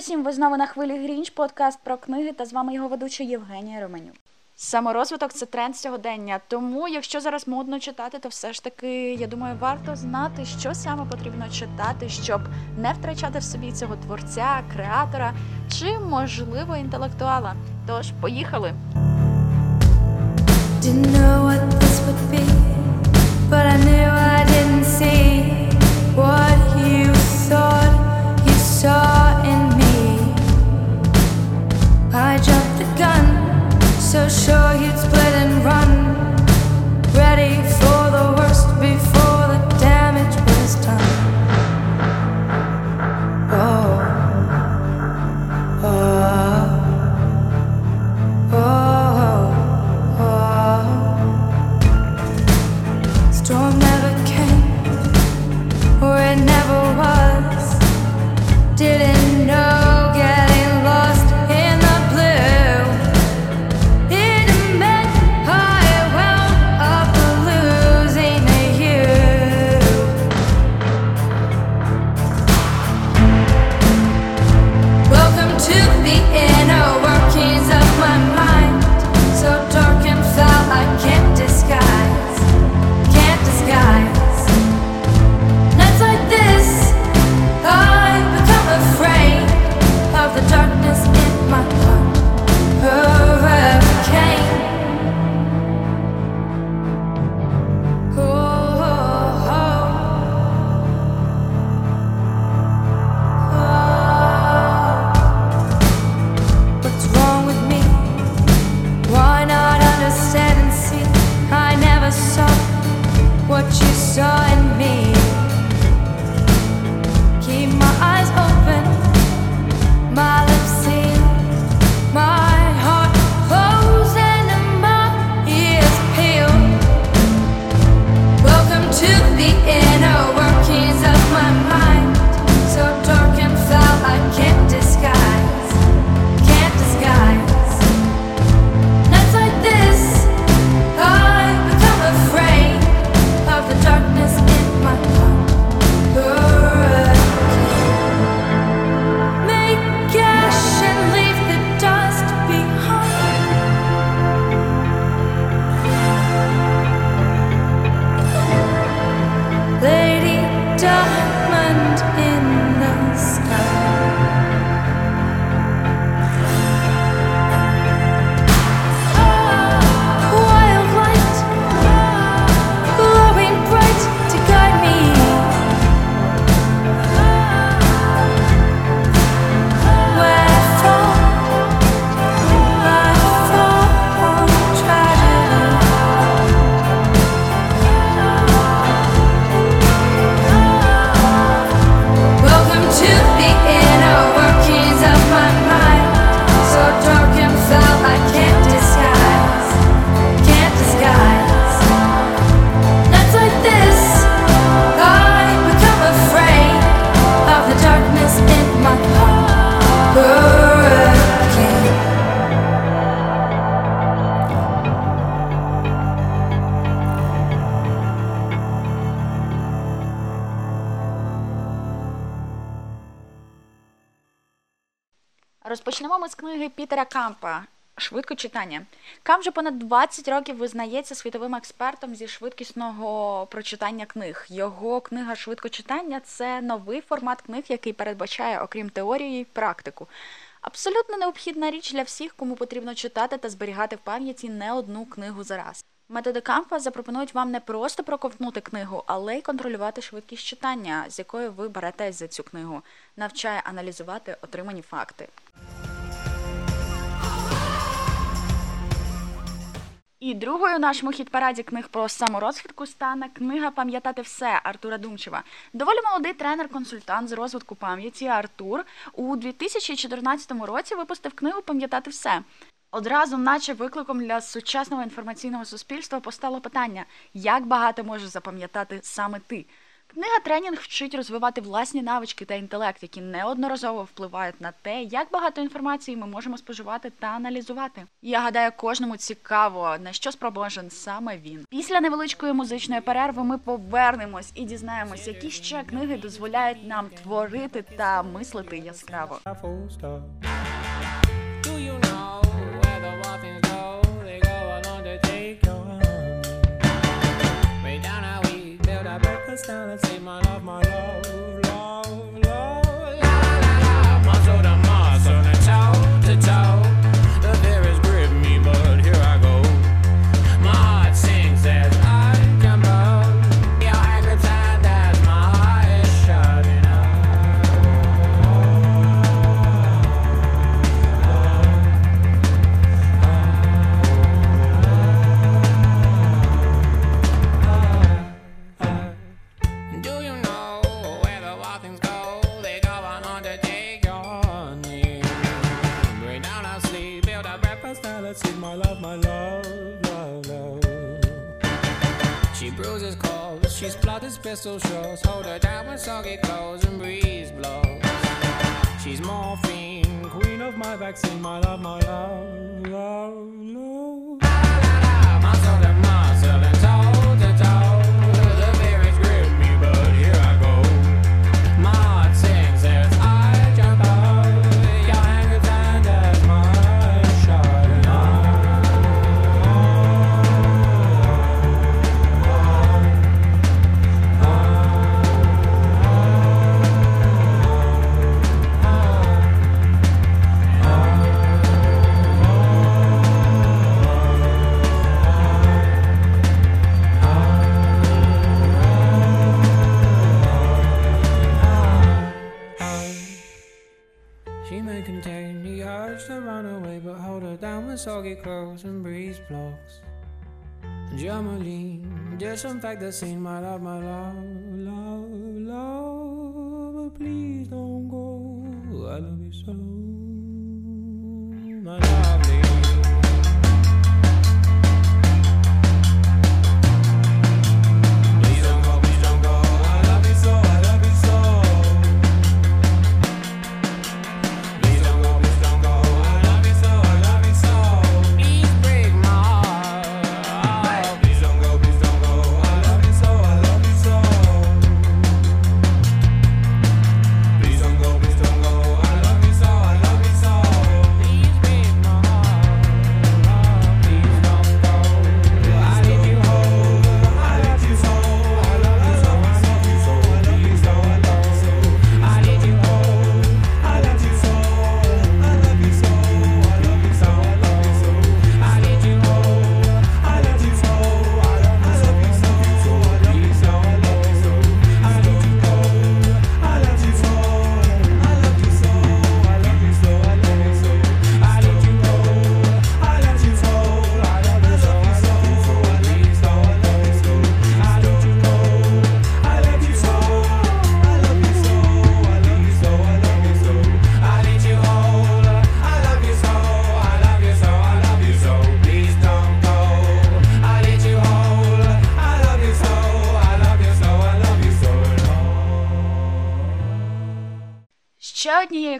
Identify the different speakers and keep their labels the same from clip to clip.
Speaker 1: усім! Ви знову на хвилі Грінч, подкаст про книги, та з вами його ведуча Євгенія Романюк. Саморозвиток це тренд сьогодення. Тому, якщо зараз модно читати, то все ж таки, я думаю, варто знати, що саме потрібно читати, щоб не втрачати в собі цього творця, креатора чи, можливо, інтелектуала. Тож, поїхали! Didn't know what Розпочнемо ми з книги Пітера Кампа Швидко читання. Кам вже понад 20 років визнається світовим експертом зі швидкісного прочитання книг. Його книга Швидко читання це новий формат книг, який передбачає, окрім теорії, практику. Абсолютно необхідна річ для всіх, кому потрібно читати та зберігати в пам'яті не одну книгу за раз. Методи Кампа запропонують вам не просто проковтнути книгу, але й контролювати швидкість читання, з якою ви беретесь за цю книгу, навчає аналізувати отримані факти. І другою нашому хіт-параді книг про саморозвитку стане книга Пам'ятати все Артура Думчева. Доволі молодий тренер-консультант з розвитку пам'яті Артур у 2014 році випустив книгу Пам'ятати все. Одразу, наче викликом для сучасного інформаційного суспільства, постало питання, як багато можеш запам'ятати саме ти.
Speaker 2: Книга тренінг вчить розвивати власні навички та інтелект, які неодноразово впливають на те, як багато інформації ми можемо споживати та аналізувати. Я гадаю, кожному цікаво на що спроможен саме він. Після невеличкої музичної перерви ми повернемось і дізнаємось, які ще книги дозволяють нам творити та мислити яскраво.
Speaker 3: Down and say my love, my love, her down with soggy clothes and breeze blocks. Germaline, disinfect the scene, my love, my love, love, love. Please don't go. I love you so, my lovely.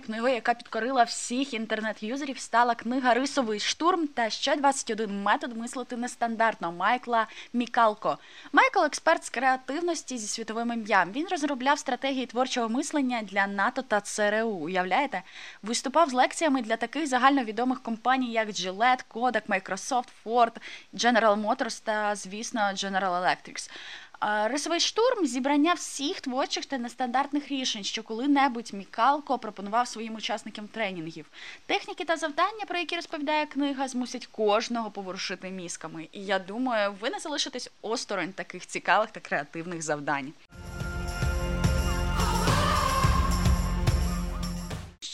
Speaker 2: Книгою, яка підкорила всіх інтернет-юзерів, стала книга Рисовий штурм та ще 21 метод мислити нестандартно Майкла Мікалко. Майкл експерт з креативності зі світовим ім'ям. Він розробляв стратегії творчого мислення для НАТО та ЦРУ. Уявляєте? Виступав з лекціями для таких загальновідомих компаній, як Gillette, Kodak, Microsoft, Ford, General Motors та, звісно, General Electric. Рисовий штурм зібрання всіх творчих та нестандартних рішень, що коли-небудь Мікалко пропонував своїм учасникам тренінгів. Техніки та завдання, про які розповідає книга, змусять кожного поворушити мізками. І я думаю, ви не залишитесь осторонь таких цікавих та креативних завдань.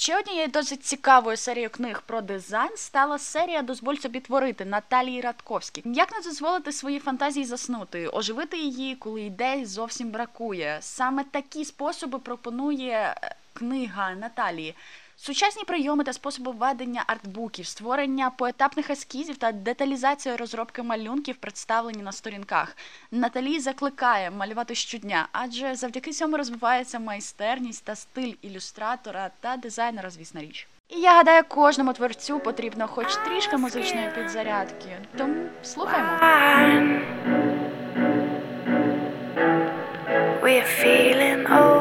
Speaker 2: Ще однією досить цікавою серією книг про дизайн стала серія Дозволь собі творити Наталії Радковській. Як не дозволити своїй фантазії заснути, оживити її, коли ідей зовсім бракує. Саме такі способи пропонує е, книга Наталії. Сучасні прийоми та способи ведення артбуків, створення поетапних ескізів та деталізація розробки малюнків представлені на сторінках. Наталі закликає малювати щодня, адже завдяки цьому розвивається майстерність та стиль ілюстратора та дизайнера, звісна річ. І я гадаю, кожному творцю потрібно хоч трішки музичної підзарядки. Тому слухаймо.
Speaker 4: We're feeling okay,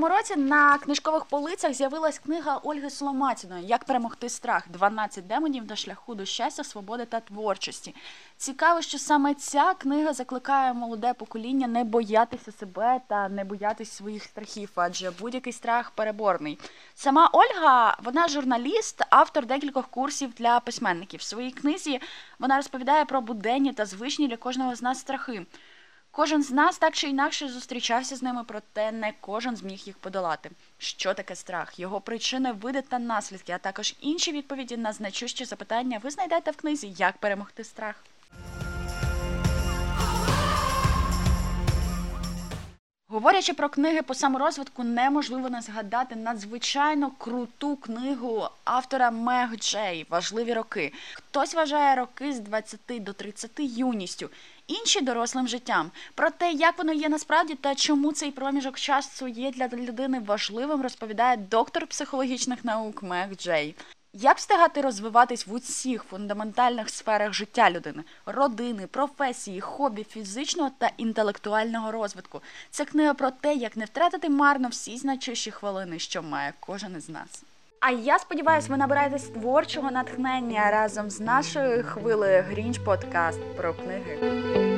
Speaker 2: 2017 році на книжкових полицях з'явилась книга Ольги Соломатіної Як перемогти страх 12 демонів на шляху до щастя, свободи та творчості. Цікаво, що саме ця книга закликає молоде покоління не боятися себе та не боятися своїх страхів, адже будь-який страх переборний. Сама Ольга, вона журналіст, автор декількох курсів для письменників. В своїй книзі вона розповідає про буденні та звичні для кожного з нас страхи. Кожен з нас так чи інакше зустрічався з ними, проте не кожен зміг їх подолати. Що таке страх? Його причини, види та наслідки, а також інші відповіді на значущі запитання ви знайдете в книзі Як перемогти страх. Говорячи про книги по саморозвитку, неможливо не згадати надзвичайно круту книгу автора Мег Джей Важливі роки. Хтось вважає роки з 20 до 30 юністю, інші дорослим життям. Про те, як воно є насправді та чому цей проміжок часу є для людини важливим, розповідає доктор психологічних наук Мег Джей. Як встигати розвиватись в усіх фундаментальних сферах життя людини, родини, професії, хобі, фізичного та інтелектуального розвитку? Це книга про те, як не втратити марно всі значущі хвилини, що має кожен із нас. А я сподіваюся, ви набираєтесь творчого натхнення разом з нашою хвилею Грінч Подкаст про книги.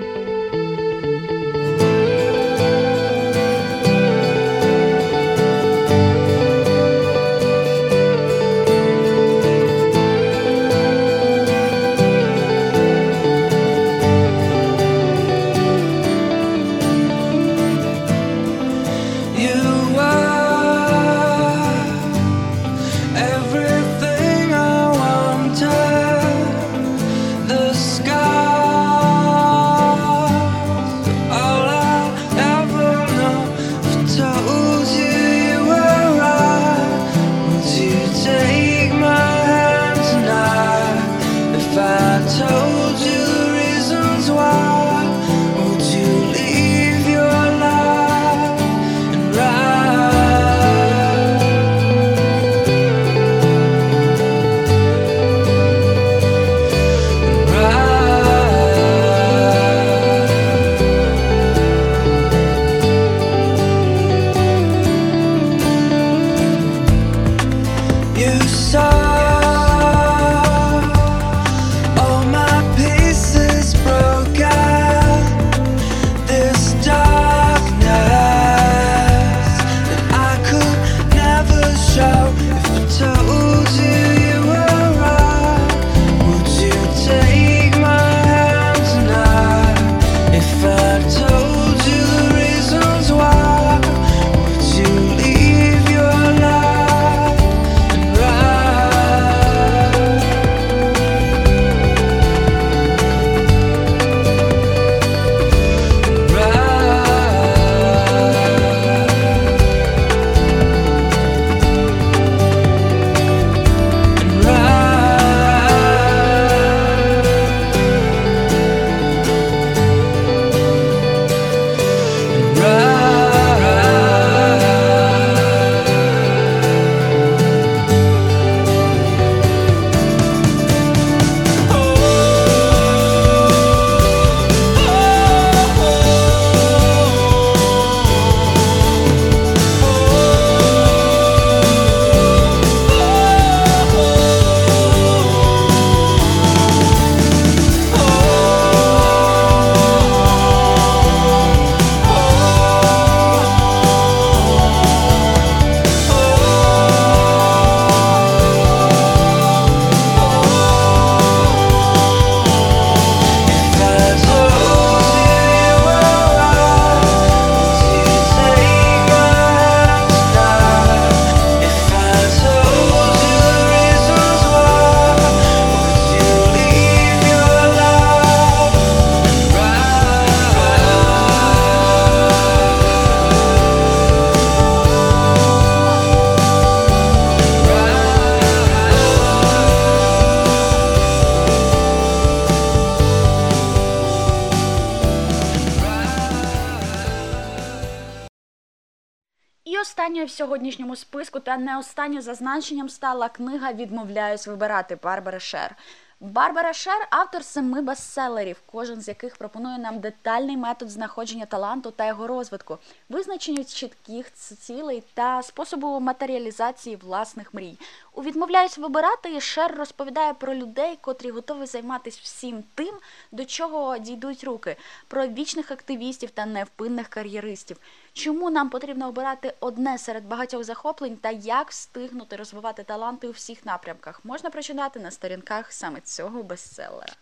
Speaker 2: Сьогоднішньому списку та не останньою зазначенням стала книга Відмовляюсь вибирати Барбара Шер. Барбара Шер автор семи бестселерів, кожен з яких пропонує нам детальний метод знаходження таланту та його розвитку, визначення чітких цілей та способу матеріалізації власних мрій. У відмовляюсь вибирати Шер розповідає про людей, котрі готові займатися всім тим, до чого дійдуть руки, про вічних активістів та невпинних кар'єристів. Чому нам потрібно обирати одне серед багатьох захоплень та як встигнути розвивати таланти у всіх напрямках, можна прочитати на сторінках саме цього бестселера.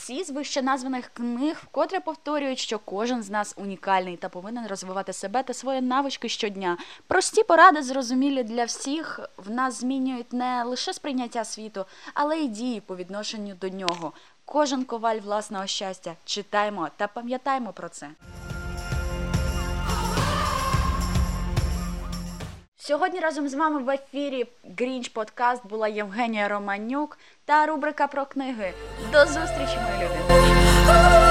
Speaker 2: Всі з вищеназваних книг вкотре повторюють, що кожен з нас унікальний та повинен розвивати себе та свої навички щодня. Прості поради, зрозумілі для всіх, в нас змінюють не лише сприйняття світу, але й дії по відношенню до нього. Кожен коваль власного щастя. Читаймо та пам'ятаймо про це. Сьогодні разом з вами в ефірі Грінч Подкаст була Євгенія Романюк та рубрика про книги. До зустрічі, мої!
Speaker 4: Ooh,